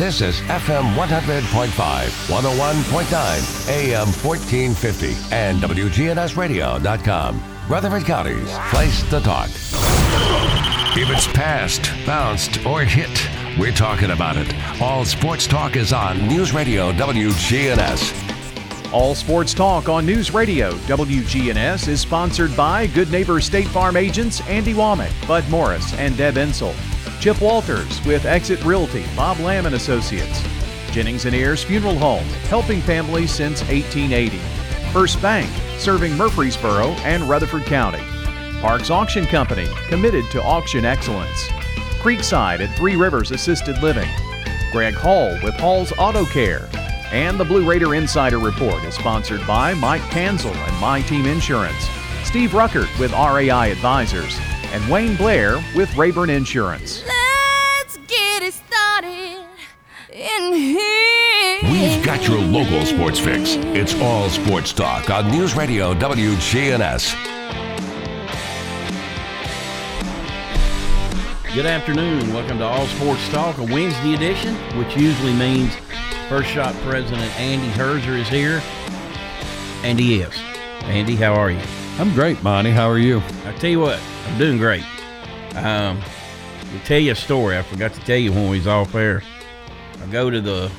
This is FM 100.5, 101.9, AM 1450, and WGNSradio.com. Rutherford County's place to talk. If it's passed, bounced, or hit, we're talking about it. All sports talk is on News Radio WGNS. All Sports Talk on News Radio WGNS is sponsored by Good Neighbor State Farm agents Andy Womack, Bud Morris, and Deb Ensel. Chip Walters with Exit Realty, Bob Lamb and Associates. Jennings and Ayers Funeral Home, helping families since 1880. First Bank, serving Murfreesboro and Rutherford County. Parks Auction Company, committed to auction excellence. Creekside at Three Rivers Assisted Living. Greg Hall with Hall's Auto Care. And the Blue Raider Insider Report is sponsored by Mike Kanzel and My Team Insurance, Steve Ruckert with RAI Advisors, and Wayne Blair with Rayburn Insurance. Let's get it started in here. We've got your local sports fix. It's all sports talk on News Radio WGNS. Good afternoon. Welcome to All Sports Talk, a Wednesday edition, which usually means First Shot President Andy Herzer is here. And he is. Andy, how are you? I'm great, Monty. How are you? I tell you what, I'm doing great. Um, to tell you a story, I forgot to tell you when we was off air. I go to the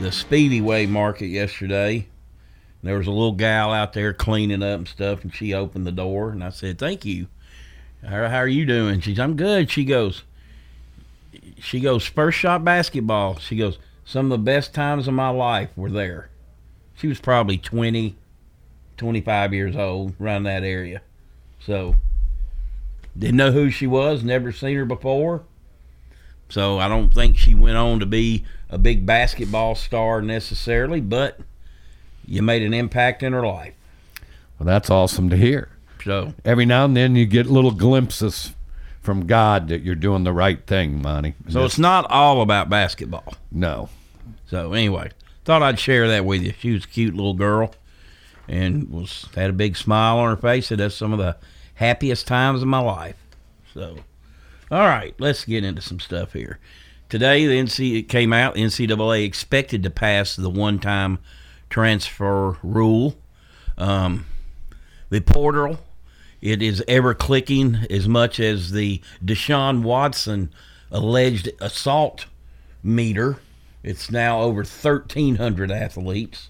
the Speedway market yesterday. There was a little gal out there cleaning up and stuff, and she opened the door, and I said, "Thank you." How, how are you doing? She's, "I'm good." She goes, she goes, first shot basketball. She goes, some of the best times of my life were there. She was probably 20, 25 years old, around that area. So, didn't know who she was, never seen her before. So, I don't think she went on to be a big basketball star necessarily, but you made an impact in her life. Well, that's awesome to hear. So, Every now and then you get little glimpses from God that you're doing the right thing, Monty. so it's not all about basketball. no. So anyway, thought I'd share that with you. She was a cute little girl, and was had a big smile on her face. Said that's some of the happiest times of my life. So, all right, let's get into some stuff here. Today, the NC it came out. NCAA expected to pass the one-time transfer rule. Um, the portal, it is ever clicking as much as the Deshaun Watson alleged assault meter. It's now over 1,300 athletes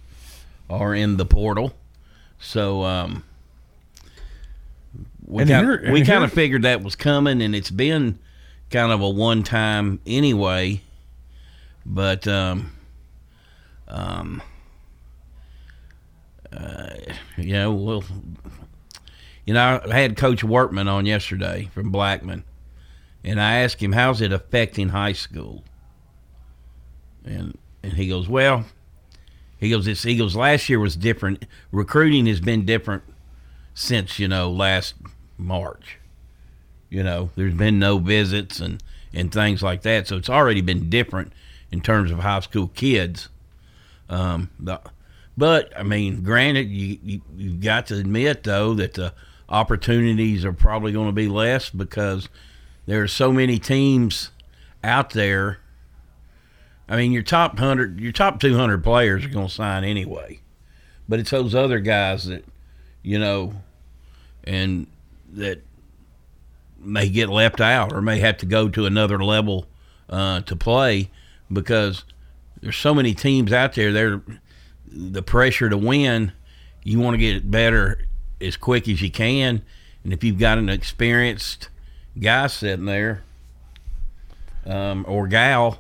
are in the portal. So um, we And kind here- of and we kind of figured that was coming, and it's been kind of a one time anyway. But um, um, uh, you know, well, you know, I had Coach Workman on yesterday from Blackman, and I asked him how's it affecting high school, and and he goes, well, he goes, it's he goes, last year was different. Recruiting has been different since you know last March. You know, there's been no visits and and things like that, so it's already been different in terms of high school kids. Um, but I mean, granted, you, you you've got to admit though that the opportunities are probably going to be less because there are so many teams out there. I mean, your top hundred, your top two hundred players are going to sign anyway, but it's those other guys that, you know, and that may get left out or may have to go to another level uh, to play because there's so many teams out there. They're the pressure to win. You want to get better as quick as you can, and if you've got an experienced guy sitting there um, or gal,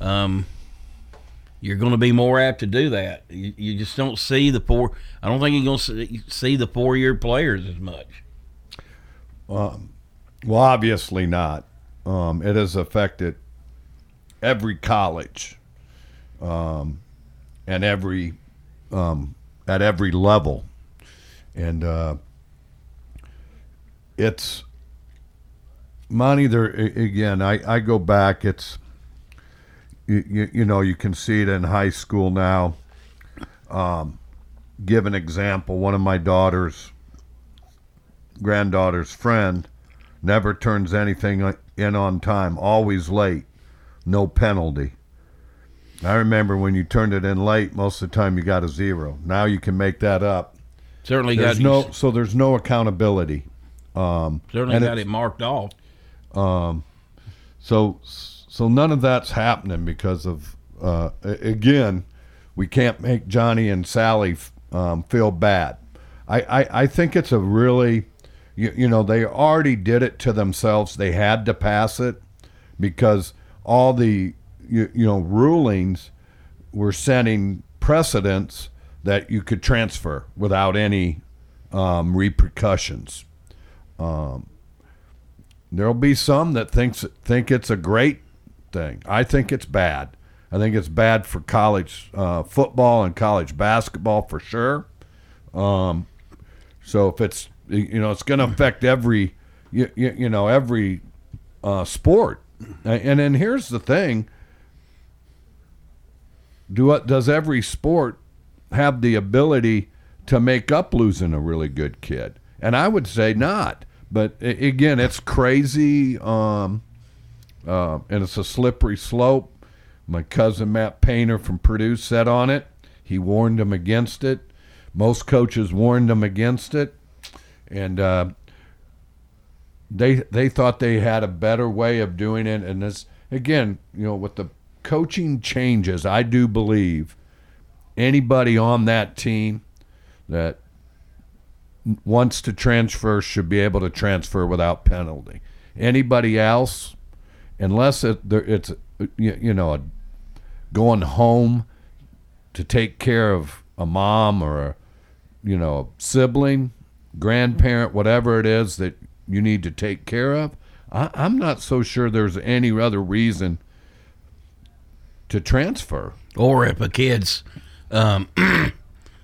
um, you're going to be more apt to do that. You, you just don't see the four. I don't think you're going to see, see the four-year players as much. Well, obviously not. Um, it has affected every college um, and every um, at every level, and uh, it's money. There again. I, I go back. It's you, you, you know you can see it in high school now. Um, give an example. One of my daughters granddaughter's friend never turns anything in on time, always late. no penalty. I remember when you turned it in late, most of the time you got a zero. Now you can make that up. Certainly There's got no, so there's no accountability. Um, certainly got it's- it marked off. Um, So, so none of that's happening because of uh, again, we can't make Johnny and Sally um, feel bad. I, I, I think it's a really, you, you know, they already did it to themselves. They had to pass it because all the you, you know rulings were setting precedents that you could transfer without any um, repercussions. Um, There'll be some that thinks think it's a great thing. I think it's bad. I think it's bad for college uh, football and college basketball for sure. Um, so if it's you know it's going to affect every you, you, you know every uh, sport. And then here's the thing: do what does every sport have the ability to make up losing a really good kid? And I would say not. But again, it's crazy, um, uh, and it's a slippery slope. My cousin Matt Painter from Purdue said on it. He warned him against it. Most coaches warned him against it, and uh, they they thought they had a better way of doing it. And this again, you know, with the coaching changes, I do believe anybody on that team that wants to transfer should be able to transfer without penalty. Anybody else, unless it, it's you, know going home to take care of a mom or a you know a sibling, grandparent, whatever it is that you need to take care of. I, I'm not so sure there's any other reason to transfer. Or if a kid's um,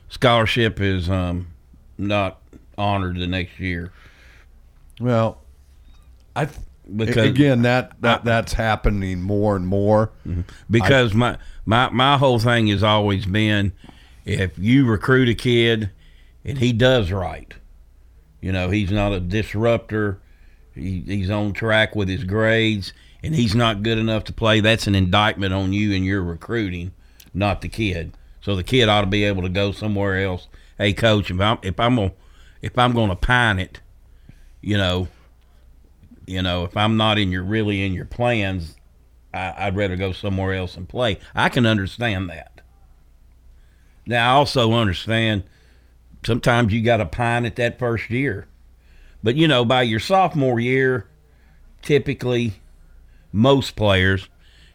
scholarship is um, not honored the next year. Well, I th- Because- again that, that that's happening more and more. because my, my my whole thing has always been if you recruit a kid and he does right you know he's not a disruptor he, he's on track with his grades and he's not good enough to play that's an indictment on you and your recruiting not the kid so the kid ought to be able to go somewhere else hey coach if i'm if i'm gonna if i'm gonna pine it you know you know if i'm not in your really in your plans I, I'd rather go somewhere else and play. I can understand that. Now, I also understand sometimes you got to pine at that first year. But, you know, by your sophomore year, typically, most players,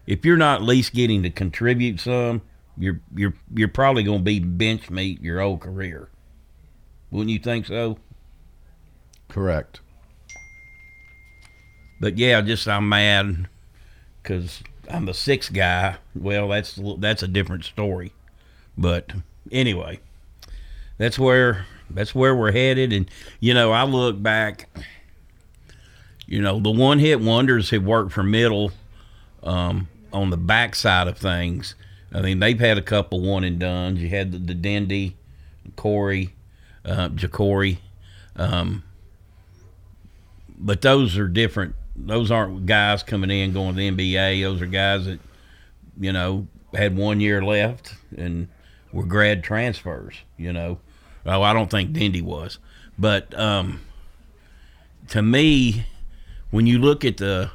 if you're not at least getting to contribute some, you're you're you're probably going to be bench meat your whole career. Wouldn't you think so? Correct. But yeah, just I'm mad because I'm the sixth guy. Well, that's that's a different story. But anyway, that's where that's where we're headed. And you know, I look back. You know, the one hit wonders have worked for middle um, on the backside of things. I mean, they've had a couple one and duns. You had the, the Dendy, Corey, uh, Jacory. Um, but those are different. Those aren't guys coming in going to the NBA. Those are guys that, you know, had one year left and were grad transfers. You know, well, I don't think Dindy was, but um, to me, when you look at the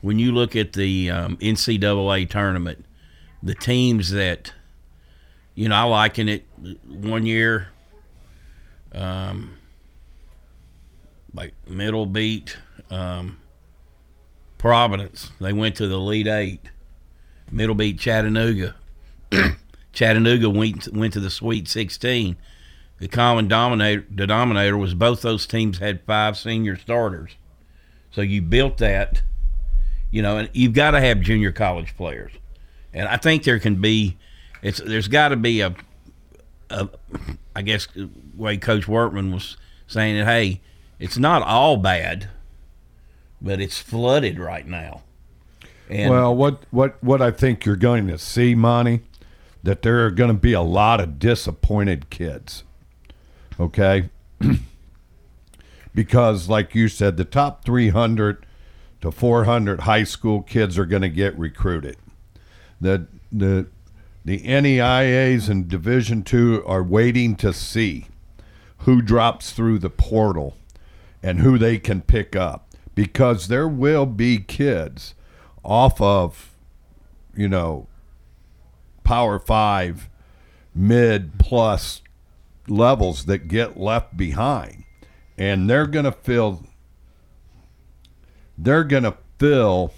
when you look at the um, NCAA tournament, the teams that, you know, I liken it one year. Um, like middle beat um, Providence. They went to the Elite Eight. Middle beat Chattanooga. Chattanooga went went to the Sweet 16. The common denominator was both those teams had five senior starters. So you built that, you know, and you've got to have junior college players. And I think there can be, it's there's got to be a, a, I guess, way Coach Workman was saying that, hey, it's not all bad, but it's flooded right now. And well, what what what I think you're going to see, Monty, that there are going to be a lot of disappointed kids. Okay, because like you said, the top 300 to 400 high school kids are going to get recruited. The the the NAIAs and Division Two are waiting to see who drops through the portal and who they can pick up because there will be kids off of you know power 5 mid plus levels that get left behind and they're going to feel they're going to fill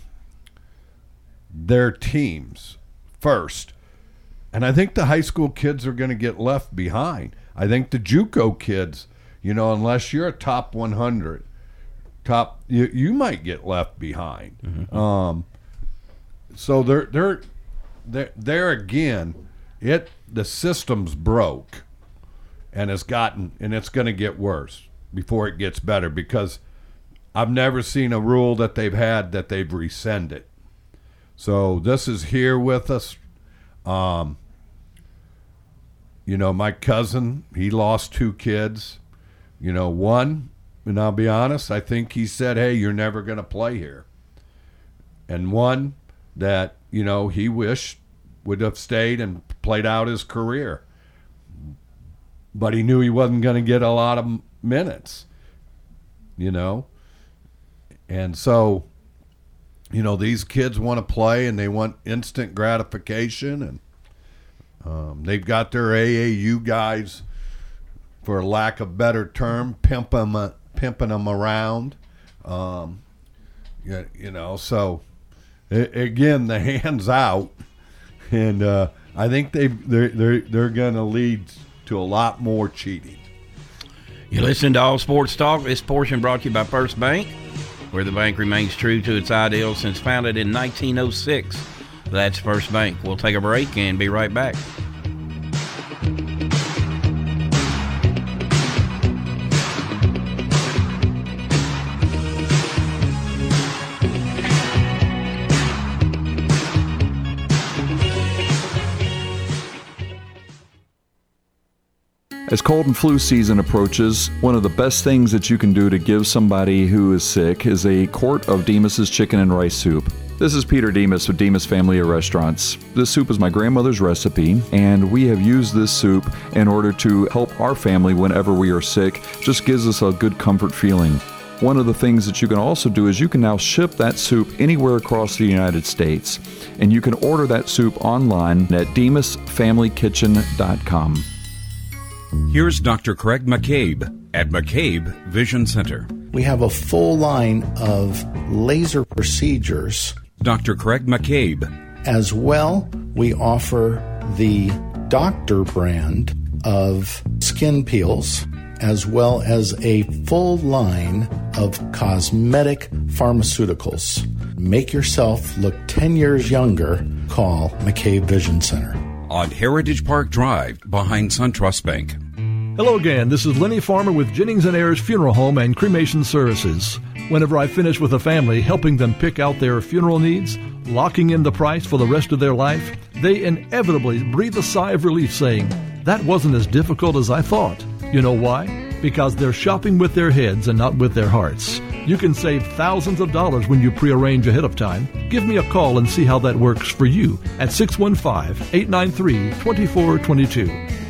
their teams first. And I think the high school kids are going to get left behind. I think the JUCO kids, you know, unless you're a top 100, top you, you might get left behind. Mm-hmm. Um, so they're they're they're there again. It the system's broke, and it's gotten and it's going to get worse before it gets better because I've never seen a rule that they've had that they've rescinded. So this is here with us. Um, you know, my cousin, he lost two kids. You know, one, and I'll be honest, I think he said, hey, you're never going to play here. And one that, you know, he wished would have stayed and played out his career. But he knew he wasn't going to get a lot of minutes, you know? And so, you know, these kids want to play and they want instant gratification, and um, they've got their AAU guys, for lack of better term, pimp them, pimping them around. Um, you, you know, so it, again, the hands out, and uh, I think they they're they're, they're going to lead to a lot more cheating. You listen to All Sports Talk. This portion brought to you by First Bank where the bank remains true to its ideals since founded in 1906. That's First Bank. We'll take a break and be right back. As cold and flu season approaches, one of the best things that you can do to give somebody who is sick is a quart of Demos's chicken and rice soup. This is Peter Demos with Demos Family of Restaurants. This soup is my grandmother's recipe, and we have used this soup in order to help our family whenever we are sick. Just gives us a good comfort feeling. One of the things that you can also do is you can now ship that soup anywhere across the United States, and you can order that soup online at demosfamilykitchen.com. Here's Dr. Craig McCabe at McCabe Vision Center. We have a full line of laser procedures. Dr. Craig McCabe. As well, we offer the doctor brand of skin peels, as well as a full line of cosmetic pharmaceuticals. Make yourself look 10 years younger. Call McCabe Vision Center on Heritage Park Drive behind SunTrust Bank. Hello again. This is Lenny Farmer with Jennings and Ayers Funeral Home and Cremation Services. Whenever I finish with a family, helping them pick out their funeral needs, locking in the price for the rest of their life, they inevitably breathe a sigh of relief saying, That wasn't as difficult as I thought. You know why? Because they're shopping with their heads and not with their hearts. You can save thousands of dollars when you prearrange ahead of time. Give me a call and see how that works for you at 615 893 2422.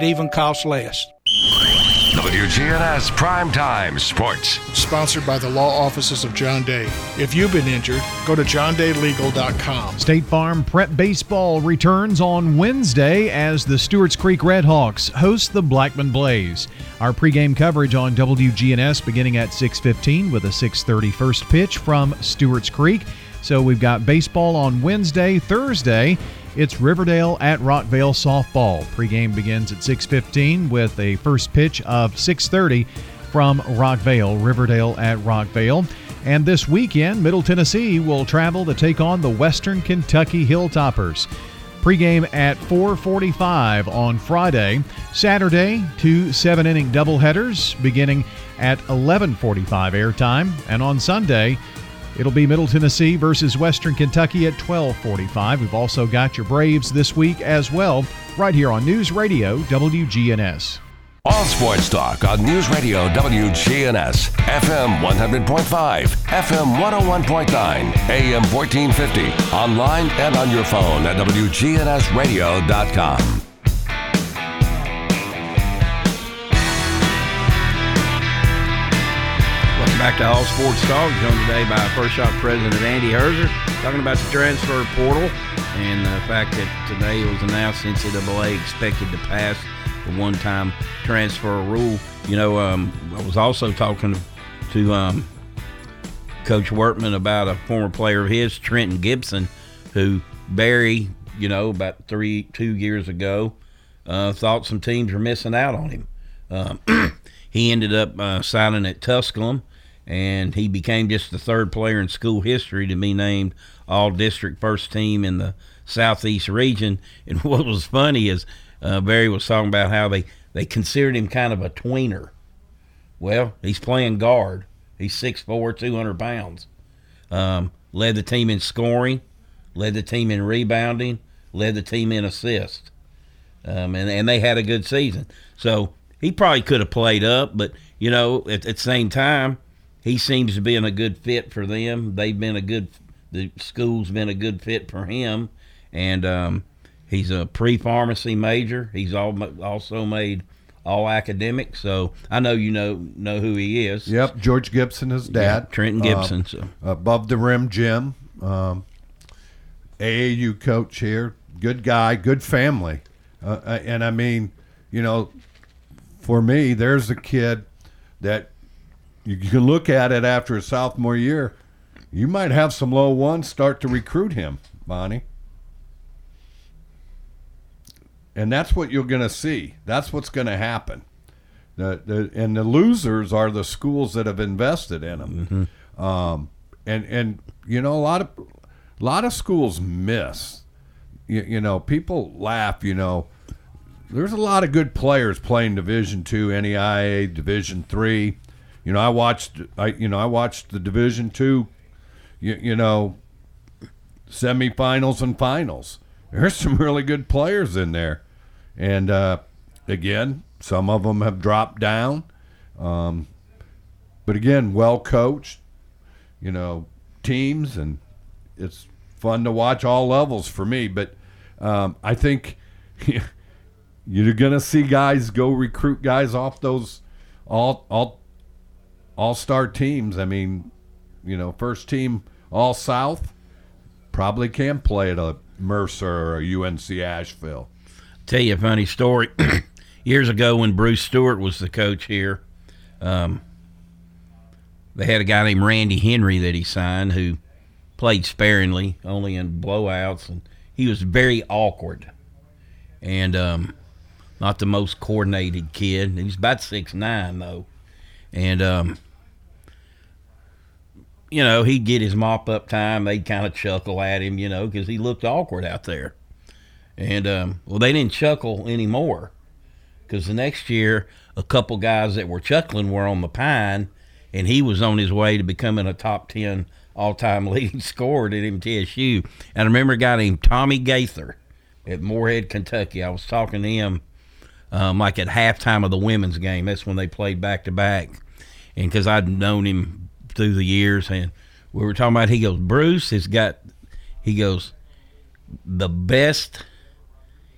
it even costs less. WGNS Primetime Sports. Sponsored by the law offices of John Day. If you've been injured, go to johndaylegal.com. State Farm Prep Baseball returns on Wednesday as the Stewarts Creek Redhawks host the Blackman Blaze. Our pregame coverage on WGNS beginning at 6:15 with a 6:30 first pitch from Stewarts Creek. So we've got baseball on Wednesday, Thursday. It's Riverdale at Rockvale softball. Pregame begins at 6:15 with a first pitch of 6:30 from Rockvale. Riverdale at Rockvale. And this weekend, Middle Tennessee will travel to take on the Western Kentucky Hilltoppers. Pregame at 4:45 on Friday. Saturday, two seven-inning doubleheaders beginning at 11:45 airtime, and on Sunday, it'll be Middle Tennessee versus Western Kentucky at 12:45. We've also got your Braves this week as well, right here on News Radio WGNS. All sports talk on News Radio WGNS, FM 100.5, FM 101.9, AM 1450, online and on your phone at WGNSradio.com. back to All Sports Talk, joined today by First Shot President Andy Herzer, talking about the transfer portal and the fact that today it was announced NCAA expected to pass the one-time transfer rule. You know, um, I was also talking to um, Coach Wortman about a former player of his, Trenton Gibson, who Barry, you know, about three, two years ago, uh, thought some teams were missing out on him. Um, he ended up uh, signing at Tusculum, and he became just the third player in school history to be named All District First Team in the Southeast region. And what was funny is uh, Barry was talking about how they, they considered him kind of a tweener. Well, he's playing guard. He's 6'4", 200 pounds. Um, led the team in scoring, led the team in rebounding, led the team in assists. Um, and, and they had a good season. So he probably could have played up, but, you know, at, at the same time, he seems to be in a good fit for them. They've been a good, the school's been a good fit for him. And um, he's a pre pharmacy major. He's also made all academic. So I know you know know who he is. Yep, George Gibson, his dad. Yeah, Trenton Gibson. Uh, so above the rim, Jim, um, AAU coach here. Good guy, good family, uh, uh, and I mean, you know, for me, there's a kid that you can look at it after a sophomore year. You might have some low ones start to recruit him, Bonnie. And that's what you're going to see. That's what's going to happen. The, the, and the losers are the schools that have invested in them. Mm-hmm. Um, and and you know a lot of a lot of schools miss. You, you know, people laugh. You know, there's a lot of good players playing Division Two, NAIA, Division Three. You know, I watched. I you know I watched the Division Two. You, you know, semifinals and finals. There's some really good players in there, and uh, again, some of them have dropped down. Um, but again, well coached, you know, teams, and it's fun to watch all levels for me. But um, I think you're gonna see guys go recruit guys off those all all all star teams. I mean, you know, first team all South probably can play at a Mercer or a UNC Asheville. Tell you a funny story. Years ago, when Bruce Stewart was the coach here, um, they had a guy named Randy Henry that he signed who played sparingly, only in blowouts, and he was very awkward and um, not the most coordinated kid. He was about six nine though, and um, you know he'd get his mop up time. They'd kind of chuckle at him, you know, because he looked awkward out there. And um, well, they didn't chuckle anymore because the next year a couple guys that were chuckling were on the pine, and he was on his way to becoming a top ten all-time leading scorer at MTSU. And I remember a guy named Tommy Gaither at Morehead, Kentucky. I was talking to him um, like at halftime of the women's game. That's when they played back to back, and because I'd known him through the years, and we were talking about. He goes, Bruce has got. He goes, the best.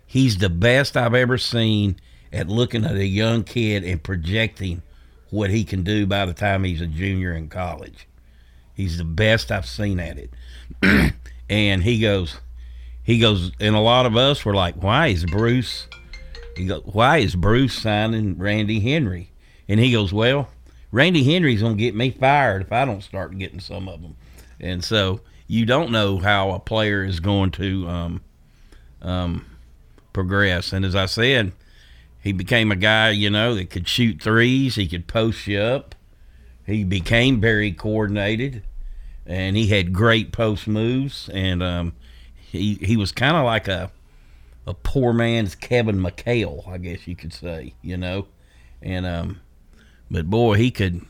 He's the best I've ever seen at looking at a young kid and projecting what he can do by the time he's a junior in college. He's the best I've seen at it. and he goes, he goes, and a lot of us were like, why is Bruce? He goes, why is Bruce signing Randy Henry? And he goes, well, Randy Henry's gonna get me fired if I don't start getting some of them. And so you don't know how a player is going to um, um, progress. And as I said, he became a guy, you know, that could shoot threes. He could post you up. he became very coordinated, and he had great post moves, and um, he he was kind of like a a poor man's Kevin McHale, I guess you could say, you know, and um, but boy, he could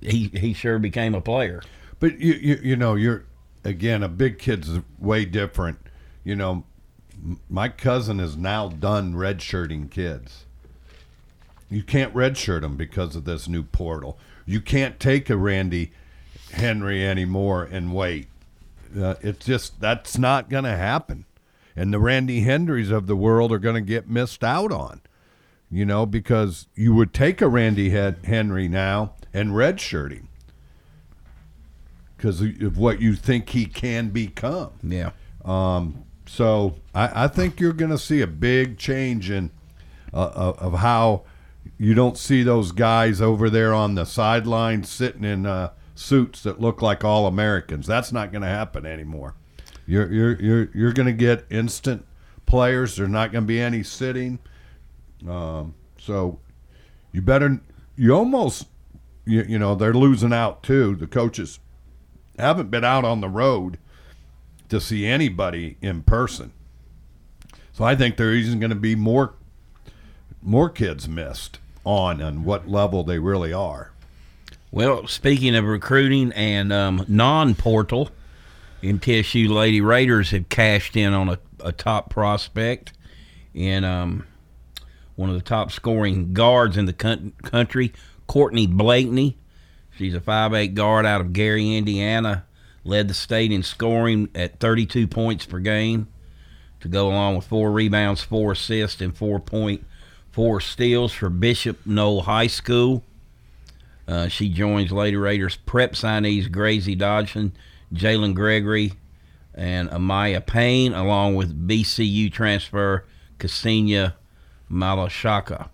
he he sure became a player. But you you, you know you're again a big kid's way different. You know, my cousin is now done redshirting kids. You can't redshirt them because of this new portal. You can't take a Randy Henry anymore and wait. Uh, it's just that's not going to happen, and the Randy Henrys of the world are going to get missed out on. You know, because you would take a Randy Hen- Henry now and redshirt him because of what you think he can become. Yeah. Um, so I, I think you're going to see a big change in uh, of of how you don't see those guys over there on the sidelines sitting in uh, suits that look like all Americans. That's not going to happen anymore. You're you're you're you're going to get instant players. There's not going to be any sitting. Um, so you better you almost you, you know they're losing out too. The coaches haven't been out on the road to see anybody in person. So I think there isn't going to be more more kids missed on and what level they really are. Well, speaking of recruiting and um, non-portal, MTSU Lady Raiders have cashed in on a, a top prospect in um, one of the top scoring guards in the country, Courtney Blakely. She's a 5'8 guard out of Gary, Indiana. Led the state in scoring at 32 points per game to go along with four rebounds, four assists, and 4.4 steals for Bishop Noll High School. Uh, she joins Lady Raiders prep signees Gracie Dodson, Jalen Gregory, and Amaya Payne, along with BCU transfer Ksenia Malashaka.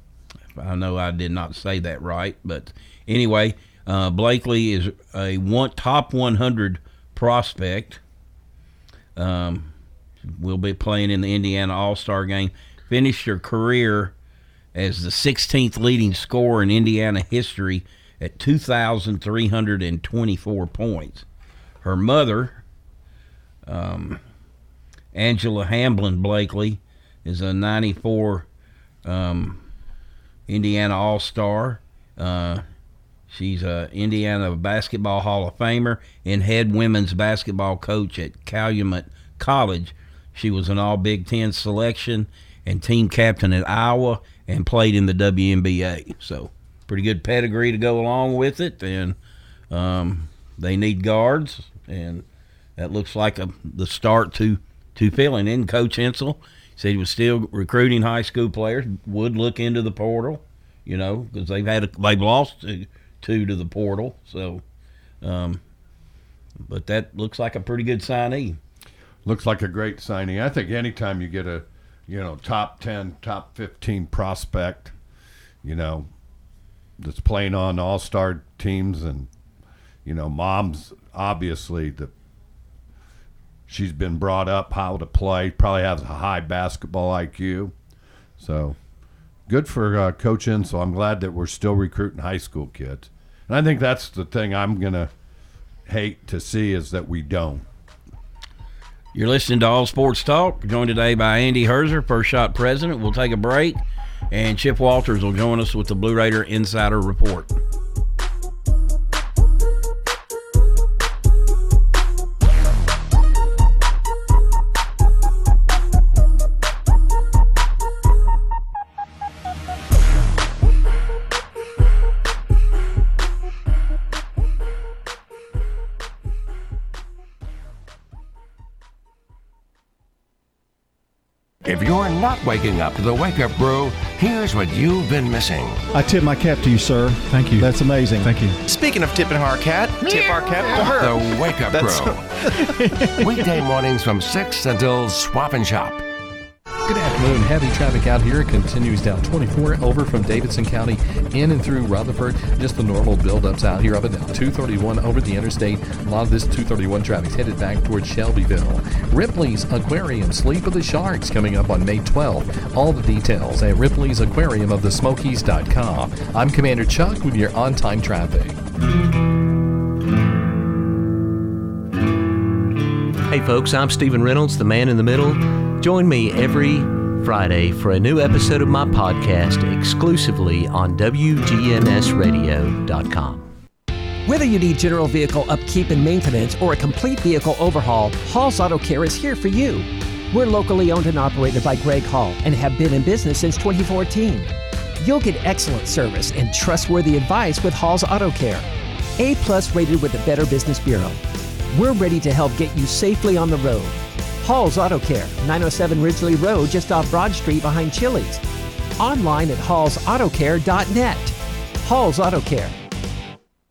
I know I did not say that right, but anyway, uh, Blakely is a one, top 100 prospect. Um, will be playing in the Indiana All Star game. Finished her career as the 16th leading scorer in Indiana history at 2,324 points. Her mother, um, Angela Hamblin Blakely, is a 94 um, Indiana All Star. Uh, she's a Indiana Basketball Hall of Famer and head women's basketball coach at Calumet College. She was an All Big Ten selection and team captain at Iowa and played in the WNBA. So pretty good pedigree to go along with it, and um, they need guards, and that looks like a, the start to to filling in. Coach Insell said he was still recruiting high school players. Would look into the portal, you know, because they've had a, they've lost two, to the portal. So, um, but that looks like a pretty good signee. Looks like a great signing. I think anytime you get a, you know, top 10, top 15 prospect, you know, that's playing on all star teams and, you know, mom's obviously the, she's been brought up how to play, probably has a high basketball IQ. So good for uh, Coach. I'm glad that we're still recruiting high school kids. And I think that's the thing I'm going to hate to see is that we don't. You're listening to All Sports Talk, joined today by Andy Herzer, First Shot President. We'll take a break, and Chip Walters will join us with the Blue Raider Insider Report. Waking up to the Wake Up Brew, here's what you've been missing. I tip my cap to you, sir. Thank you. That's amazing. Thank you. Speaking of tipping our cat, tip our cap to her. The Wake Up That's- Brew. Weekday mornings from 6 until Swap and Shop. Good afternoon. Heavy traffic out here continues down 24 over from Davidson County in and through Rutherford. Just the normal buildups out here up and down 231 over the interstate. A lot of this 231 traffic headed back towards Shelbyville. Ripley's Aquarium Sleep of the Sharks coming up on May 12th. All the details at Ripley's Aquarium of the Smokies.com. I'm Commander Chuck with your on time traffic. Hey folks, I'm Stephen Reynolds, the man in the middle. Join me every Friday for a new episode of my podcast exclusively on WGNSradio.com. Whether you need general vehicle upkeep and maintenance or a complete vehicle overhaul, Hall's Auto Care is here for you. We're locally owned and operated by Greg Hall and have been in business since 2014. You'll get excellent service and trustworthy advice with Hall's Auto Care. A plus rated with the Better Business Bureau. We're ready to help get you safely on the road. Hall's Auto Care, 907 Ridgely Road, just off Broad Street behind Chili's. Online at hallsautocare.net. Hall's Auto Care.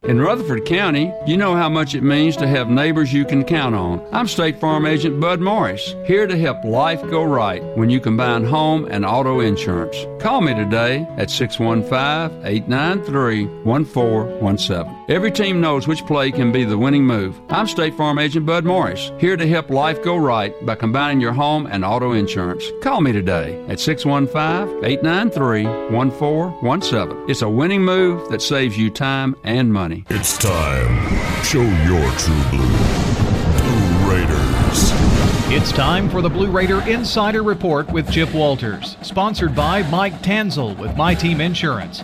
In Rutherford County, you know how much it means to have neighbors you can count on. I'm State Farm Agent Bud Morris, here to help life go right when you combine home and auto insurance. Call me today at 615 893 1417. Every team knows which play can be the winning move. I'm State Farm Agent Bud Morris, here to help life go right by combining your home and auto insurance. Call me today at 615 893 1417. It's a winning move that saves you time and money. It's time. Show your true blue. Blue Raiders. It's time for the Blue Raider Insider Report with Chip Walters, sponsored by Mike Tanzel with My Team Insurance,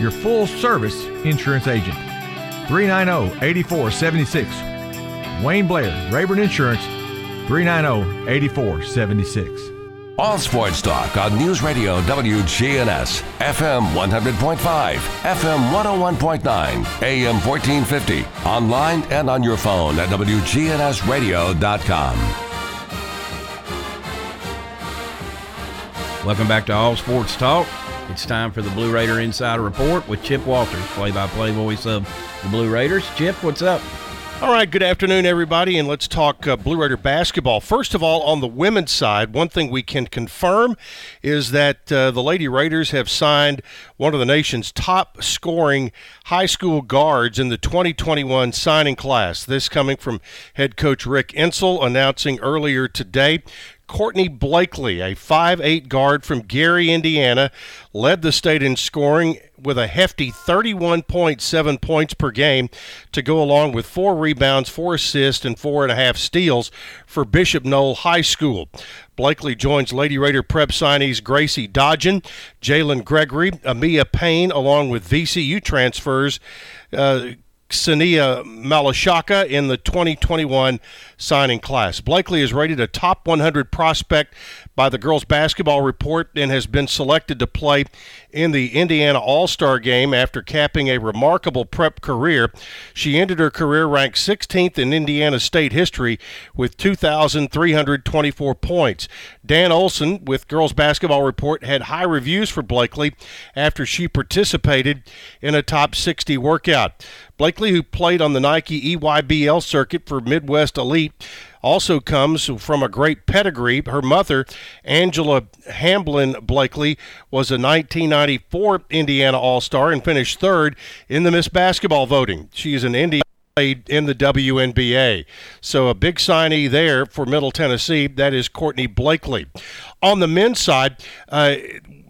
your full service insurance agent. 390 8476. Wayne Blair, Rayburn Insurance, 390 8476. All sports talk on News Radio WGNS, FM 100.5, FM 101.9, AM 1450, online and on your phone at WGNSradio.com. Welcome back to All Sports Talk. It's time for the Blue Raider Insider Report with Chip Walters, play-by-play voice of the Blue Raiders. Chip, what's up? All right, good afternoon, everybody, and let's talk uh, Blue Raider basketball. First of all, on the women's side, one thing we can confirm is that uh, the Lady Raiders have signed one of the nation's top scoring high school guards in the 2021 signing class. This coming from head coach Rick Insell announcing earlier today. Courtney Blakely, a 5'8 guard from Gary, Indiana, led the state in scoring with a hefty 31.7 points per game to go along with four rebounds, four assists, and four and a half steals for Bishop Noll High School. Blakely joins Lady Raider prep signees Gracie Dodgen, Jalen Gregory, Amia Payne, along with VCU transfers. Uh, Sania Malashaka in the 2021 signing class. Blakely is rated a top 100 prospect by the Girls Basketball Report and has been selected to play in the Indiana All Star game after capping a remarkable prep career. She ended her career ranked 16th in Indiana state history with 2,324 points. Dan Olson with Girls Basketball Report had high reviews for Blakely after she participated in a top 60 workout. Blakely, who played on the Nike EYBL circuit for Midwest Elite, also comes from a great pedigree. Her mother, Angela Hamblin Blakely, was a 1994 Indiana All Star and finished third in the Miss Basketball voting. She is an Indiana played in the WNBA. So a big signee there for Middle Tennessee. That is Courtney Blakely. On the men's side, uh,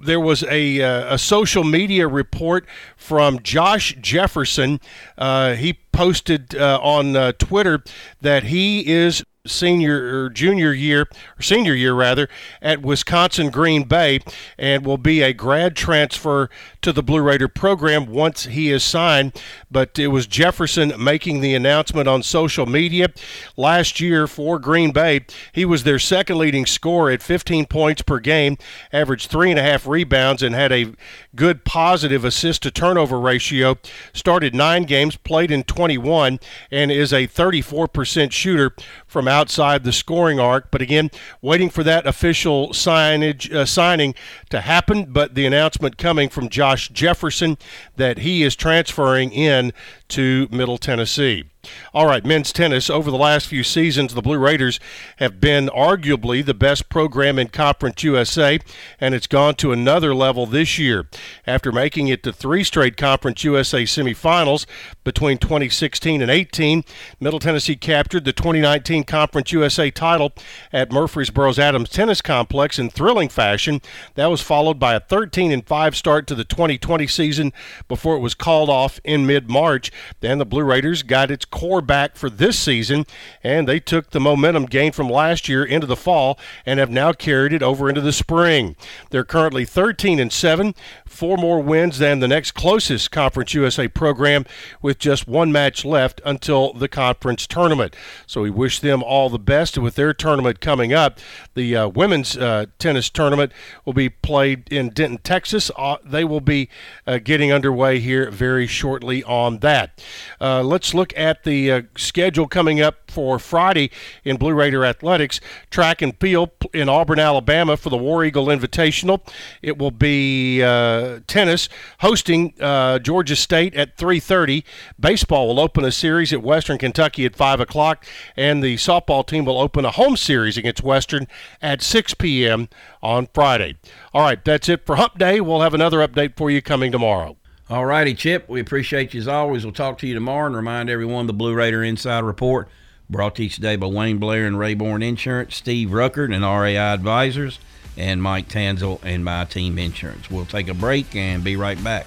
there was a, uh, a social media report from Josh Jefferson. Uh, he posted uh, on uh, Twitter that he is senior or junior year or senior year rather at Wisconsin Green Bay and will be a grad transfer to the Blue Raider program once he is signed. But it was Jefferson making the announcement on social media. Last year for Green Bay he was their second leading scorer at 15 points per game averaged three and a half rebounds and had a good positive assist to turnover ratio. Started nine games played in 21 and is a 34% shooter from outside the scoring arc. But again, waiting for that official signage uh, signing to happen. But the announcement coming from Josh Jefferson that he is transferring in to Middle Tennessee. All right, men's tennis. Over the last few seasons, the Blue Raiders have been arguably the best program in Conference USA, and it's gone to another level this year. After making it to three straight Conference USA semifinals between 2016 and 18, Middle Tennessee captured the 2019 Conference USA title at Murfreesboro's Adams Tennis Complex in thrilling fashion. That was followed by a 13 and 5 start to the 2020 season before it was called off in mid March. Then the Blue Raiders got its core back for this season, and they took the momentum gained from last year into the fall and have now carried it over into the spring. They're currently 13 and 7, four more wins than the next closest Conference USA program, with just one match left until the conference tournament. So we wish them all the best with their tournament coming up. The uh, women's uh, tennis tournament will be played in Denton, Texas. Uh, they will be uh, getting underway here very shortly on that. Uh, let's look at the uh, schedule coming up for Friday in Blue Raider Athletics. Track and field in Auburn, Alabama for the War Eagle Invitational. It will be tennis hosting Georgia State at 3:30. Baseball will open a series at Western Kentucky at 5 o'clock, and the softball team will open a home series against Western at 6 p.m. on Friday. All right, that's it for Hump Day. We'll have another update for you coming tomorrow. All righty, Chip. We appreciate you as always. We'll talk to you tomorrow and remind everyone the Blue Raider Inside Report brought to you today by Wayne Blair and Rayborn Insurance, Steve Ruckert and RAI Advisors, and Mike Tanzel and My Team Insurance. We'll take a break and be right back.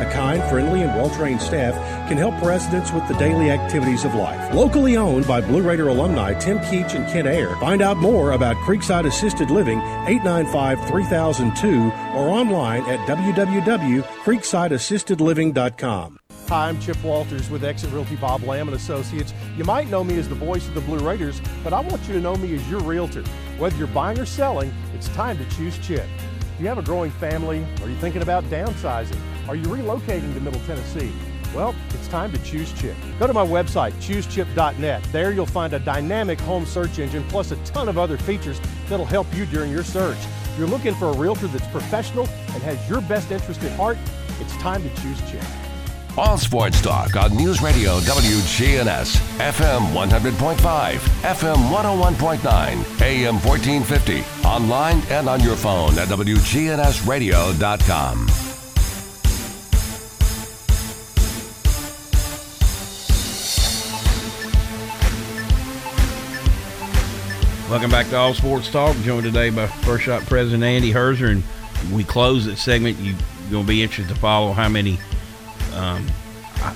A kind, friendly, and well trained staff can help residents with the daily activities of life. Locally owned by Blue Raider alumni Tim Keach and Ken Ayer. Find out more about Creekside Assisted Living 895 3002 or online at www.creeksideassistedliving.com. Hi, I'm Chip Walters with Exit Realty Bob Lamb and Associates. You might know me as the voice of the Blue Raiders, but I want you to know me as your realtor. Whether you're buying or selling, it's time to choose Chip. Do you have a growing family? Are you thinking about downsizing? Are you relocating to Middle Tennessee? Well, it's time to choose Chip. Go to my website, choosechip.net. There you'll find a dynamic home search engine plus a ton of other features that'll help you during your search. If you're looking for a realtor that's professional and has your best interest at heart, it's time to choose Chip. All sports talk on News Radio WGNS, FM 100.5, FM 101.9, AM 1450, online and on your phone at WGNSradio.com. Welcome back to All Sports Talk. Joined today by First Shot President Andy Herzer, and we close that segment. You're going to be interested to follow how many um,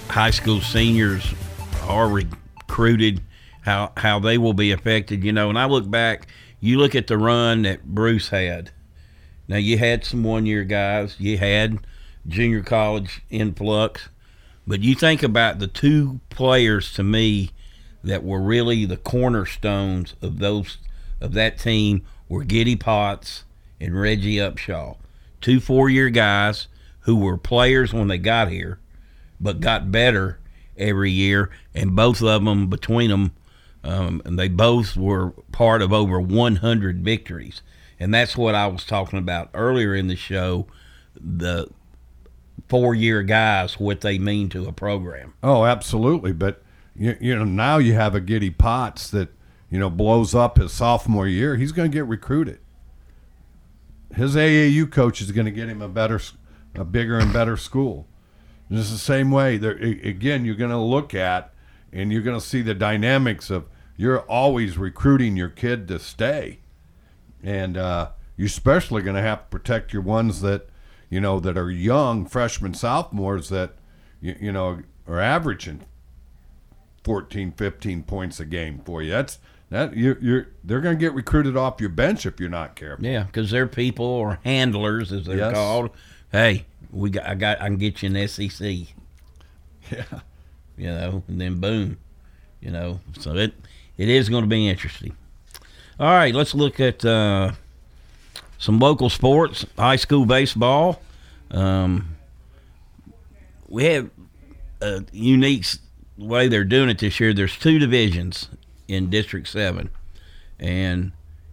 high school seniors are recruited, how how they will be affected. You know, and I look back, you look at the run that Bruce had. Now you had some one year guys, you had junior college influx, but you think about the two players to me that were really the cornerstones of those of that team were Giddy Potts and Reggie Upshaw, two four year guys who were players when they got here but got better every year, and both of them between them, um, and they both were part of over 100 victories, and that's what I was talking about earlier in the show. The four-year guys, what they mean to a program. Oh, absolutely. But you, you know now you have a Giddy Potts that you know blows up his sophomore year. He's going to get recruited. His AAU coach is going to get him a better, a bigger and better school. Just the same way. There again, you're going to look at and you're going to see the dynamics of you're always recruiting your kid to stay, and uh, you're especially going to have to protect your ones that you know, that are young freshmen, sophomores that, you, you know, are averaging 14, 15 points a game for you. That's that you're, you're they're going to get recruited off your bench if you're not careful. Yeah, because they're people or handlers, as they're Yes. called. Hey, we got I got I can get you an SEC. Yeah. You know, and then boom, you know. So it it is going to be interesting. All right, let's look at uh, some local sports. High school baseball. Um, we have a unique s- way they're doing it this year. There's two divisions in District Seven, and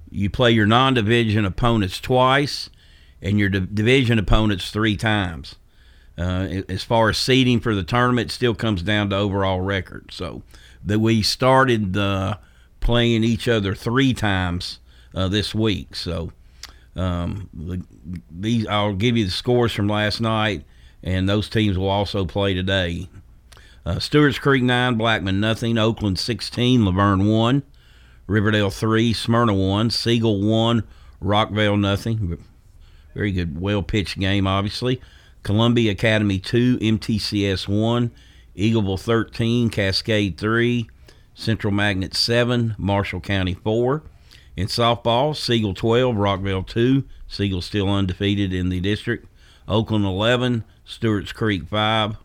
you play your non-division opponents twice, and your di- division opponents three times. Uh, as far as seeding for the tournament, still comes down to overall record. So that we started playing each other three times uh, this week. So um, the, these I'll give you the scores from last night, and those teams will also play today. Uh, Stewart's Creek nine, Blackman nothing, Oakland sixteen, La Vergne one, Riverdale three, Smyrna one, Siegel one, Rockvale nothing. Very good, well pitched game, obviously. Columbia Academy two, MTCS one, Eagleville thirteen, Cascade three, Central Magnet seven, Marshall County four. In softball, Siegel 12, Rockvale 2. Siegel still undefeated in the district. Oakland 11, Stewart's Creek 5.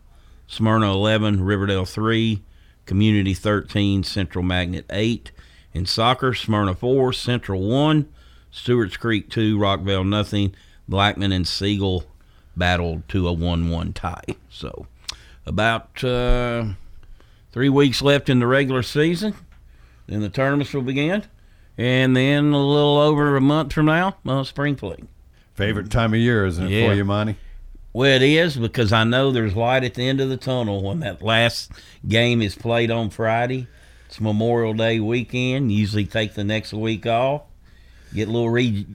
Smyrna 11, Riverdale 3. Community 13, Central Magnet 8. In soccer, Smyrna 4, Central 1. Stewart's Creek 2, Rockvale nothing. Blackman and Siegel battled to a 1 1 tie. So, about uh, three weeks left in the regular season. Then the tournaments will begin. And then a little over a month from now, uh, spring fling. Favorite time of year, isn't it Yeah. for you, Monty? Well, it is because I know there's light at the end of the tunnel when that last game is played on Friday. It's Memorial Day weekend. Usually take the next week off, get a little re,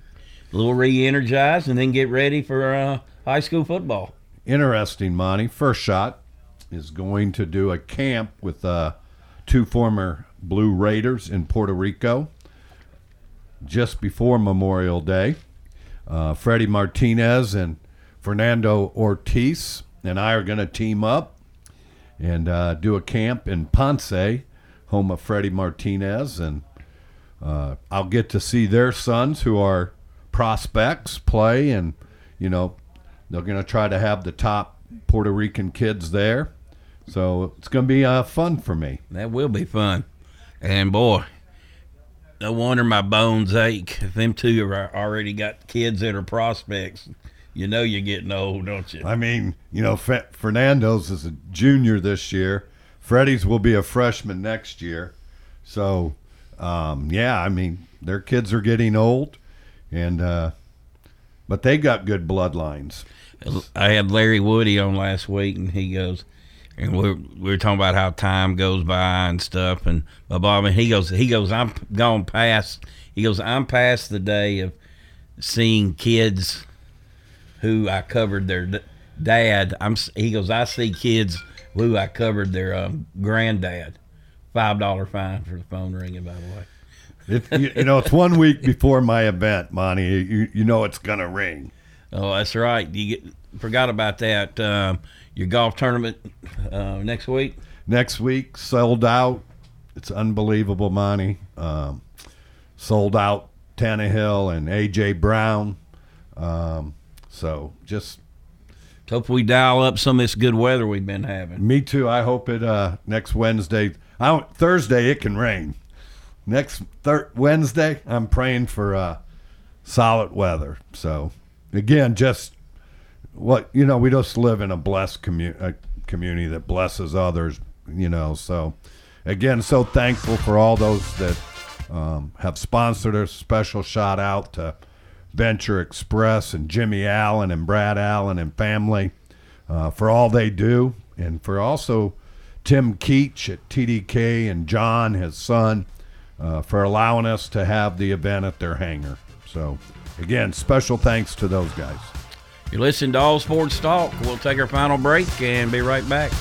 little re-energized, and then get ready for uh, high school football. Interesting, Monty. First shot is going to do a camp with uh, two former Blue Raiders in Puerto Rico just before Memorial Day. Uh, Freddie Martinez and Fernando Ortiz and I are going to team up and uh, do a camp in Ponce, home of Freddie Martinez, and uh, I'll get to see their sons who are prospects play, and you know they're going to try to have the top Puerto Rican kids there. So it's going to be uh, fun for me. That will be fun. And boy, no wonder my bones ache. If them two are already got kids that are prospects, you know you're getting old, don't you? I mean, you know, Fe- Fernando's is a junior this year. Freddie's will be a freshman next year. So, um, yeah, I mean, their kids are getting old, and uh, but they got good bloodlines. I had Larry Woody on last week, and he goes, and we're we were talking about how time goes by and stuff, and blah blah. And he goes, he goes, I'm gone past. He goes, I'm past the day of seeing kids who I covered their d- dad. I'm. He goes, I see kids who I covered their um, granddad. Five dollar fine for the phone ringing. By the way. It, you, you know, it's one week before my event, Monty. You you know it's gonna ring. Oh, that's right. You get, forgot about that. Um, your golf tournament uh, next week. Next week, sold out. It's unbelievable, Monty. Um, sold out Tannehill and AJ Brown. Um, so just hope we dial up some of this good weather we've been having. Me too. I hope it uh, next Wednesday. I don't, Thursday it can rain. Next thir- Wednesday, I'm praying for uh, solid weather. So again, just what you know, we just live in a blessed commu- a community that blesses others. You know, so again, so thankful for all those that um, have sponsored us. Special shout out to Venture Express and Jimmy Allen and Brad Allen and family uh, for all they do, and for also Tim Keach at TDK and John, his son, uh, for allowing us to have the event at their hangar. So, again, special thanks to those guys. You're listening to All Sports Talk. We'll take our final break and be right back.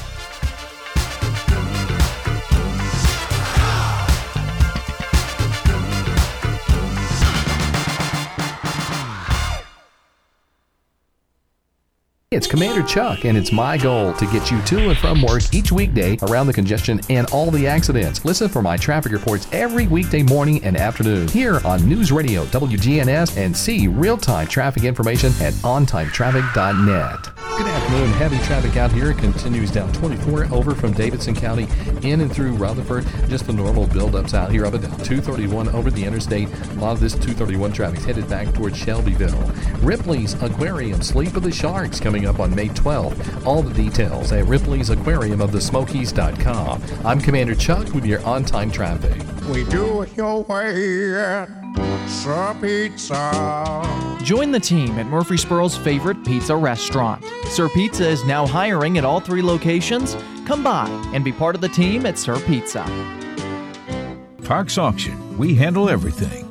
It's Commander Chuck, and it's my goal to get you to and from work each weekday around the congestion and all the accidents. Listen for my traffic reports every weekday morning and afternoon here on News Radio WGNS and see real time traffic information at ontimetraffic.net. Good afternoon. Heavy traffic out here continues down 24 over from Davidson County in and through Rutherford. Just the normal buildups out here up and down 231 over the interstate. A lot of this 231 traffic is headed back towards Shelbyville. Ripley's Aquarium Sleep of the Sharks coming up on May 12th. All the details at Ripley's Aquarium of the Smokies.com. I'm Commander Chuck with your on time traffic. We do it your way at Sir Pizza. Join the team at Murfreesboro's favorite pizza restaurant. Sir Pizza is now hiring at all three locations. Come by and be part of the team at Sir Pizza. Parks Auction. We handle everything.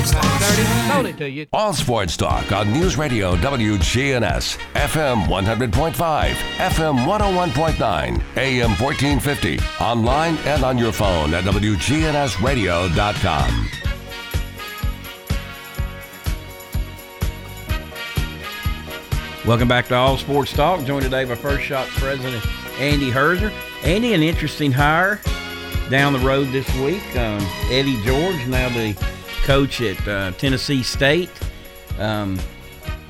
30, 30, sold to you. All sports talk on News Radio WGNS, FM 100.5, FM 101.9, AM 1450, online and on your phone at WGNSradio.com. Welcome back to All Sports Talk. Joined today by First Shot President Andy Herzer. Andy, an interesting hire down the road this week. Um, Eddie George, now the coach at uh, Tennessee State. Um,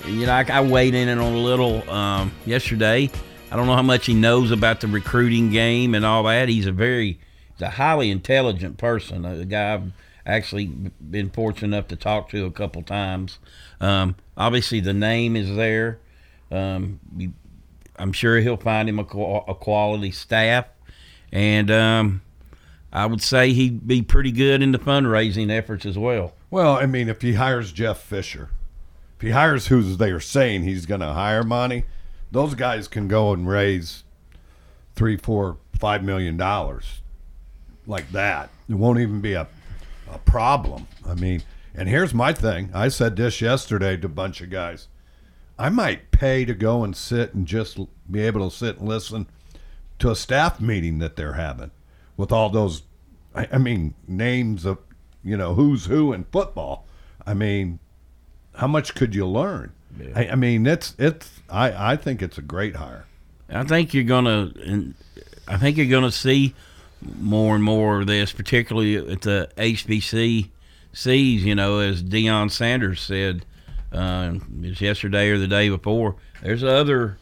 you know, I, I, weighed in on a little um, yesterday. I don't know how much he knows about the recruiting game and all that. He's a very, he's a highly intelligent person. A guy I've actually been fortunate enough to talk to a couple times. Um, obviously, the name is there. Um, I'm sure he'll find him a, a quality staff, and um, I would say he'd be pretty good in the fundraising efforts as well. Well, I mean, if he hires Jeff Fisher, if he hires who they're saying he's going to hire, Monty, those guys can go and raise three, four, five million dollars like that. It won't even be a, a problem. I mean, and here's my thing. I said this yesterday to a bunch of guys. I might pay to go and sit and just be able to sit and listen to a staff meeting that they're having with all those, I, I mean, names of, you know, who's who in football. I mean, how much could you learn? Yeah. I, I, mean, it's it's. I I think it's a great hire. I think you're gonna. I think you're gonna see more and more of this, particularly at the HBCUs. You know, as Deion Sanders said, uh, yesterday or the day before. There's other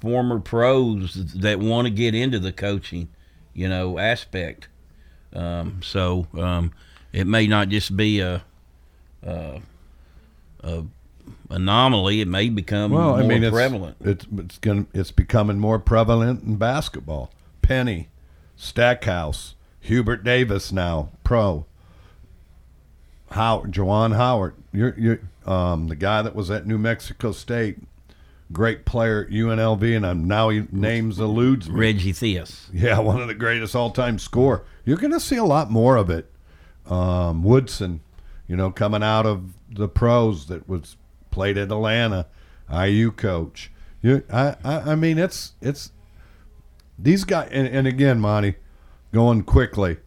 former pros that want to get into the coaching, you know, aspect. Um, so um, it may not just be a, a, a anomaly. It may become well, more I mean, prevalent. It's it's, it's, gonna, it's becoming more prevalent in basketball. Penny, Stackhouse, Hubert Davis now pro. Howard, Juwan Howard, you're, you're um, the guy that was at New Mexico State, great player at UNLV, and I'm now he names eludes me. Reggie Theus. Yeah, one of the greatest all-time score. You're going to see a lot more of it. Um, Woodson, you know, coming out of the pros that was played at Atlanta, IU coach. You, I, I, I mean, it's it's these guys, and, and again, Monty, going quickly.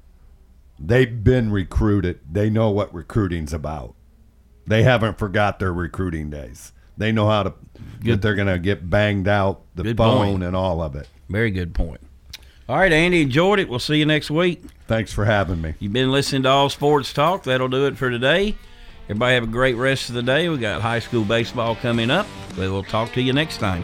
They've been recruited. They know what recruiting's about. They haven't forgot their recruiting days. They know how to good. that they're going to get banged out the good phone point. and all of it. Very good point. All right, Andy, enjoyed it. We'll see you next week. Thanks for having me. You've been listening to All Sports Talk. That'll do it for today. Everybody have a great rest of the day. We got high school baseball coming up. We will talk to you next time.